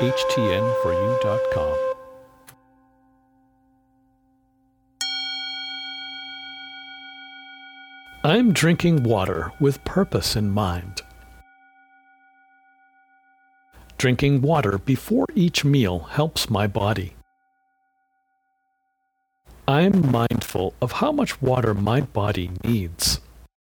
HTN4U.com. I'm drinking water with purpose in mind. Drinking water before each meal helps my body. I'm mindful of how much water my body needs.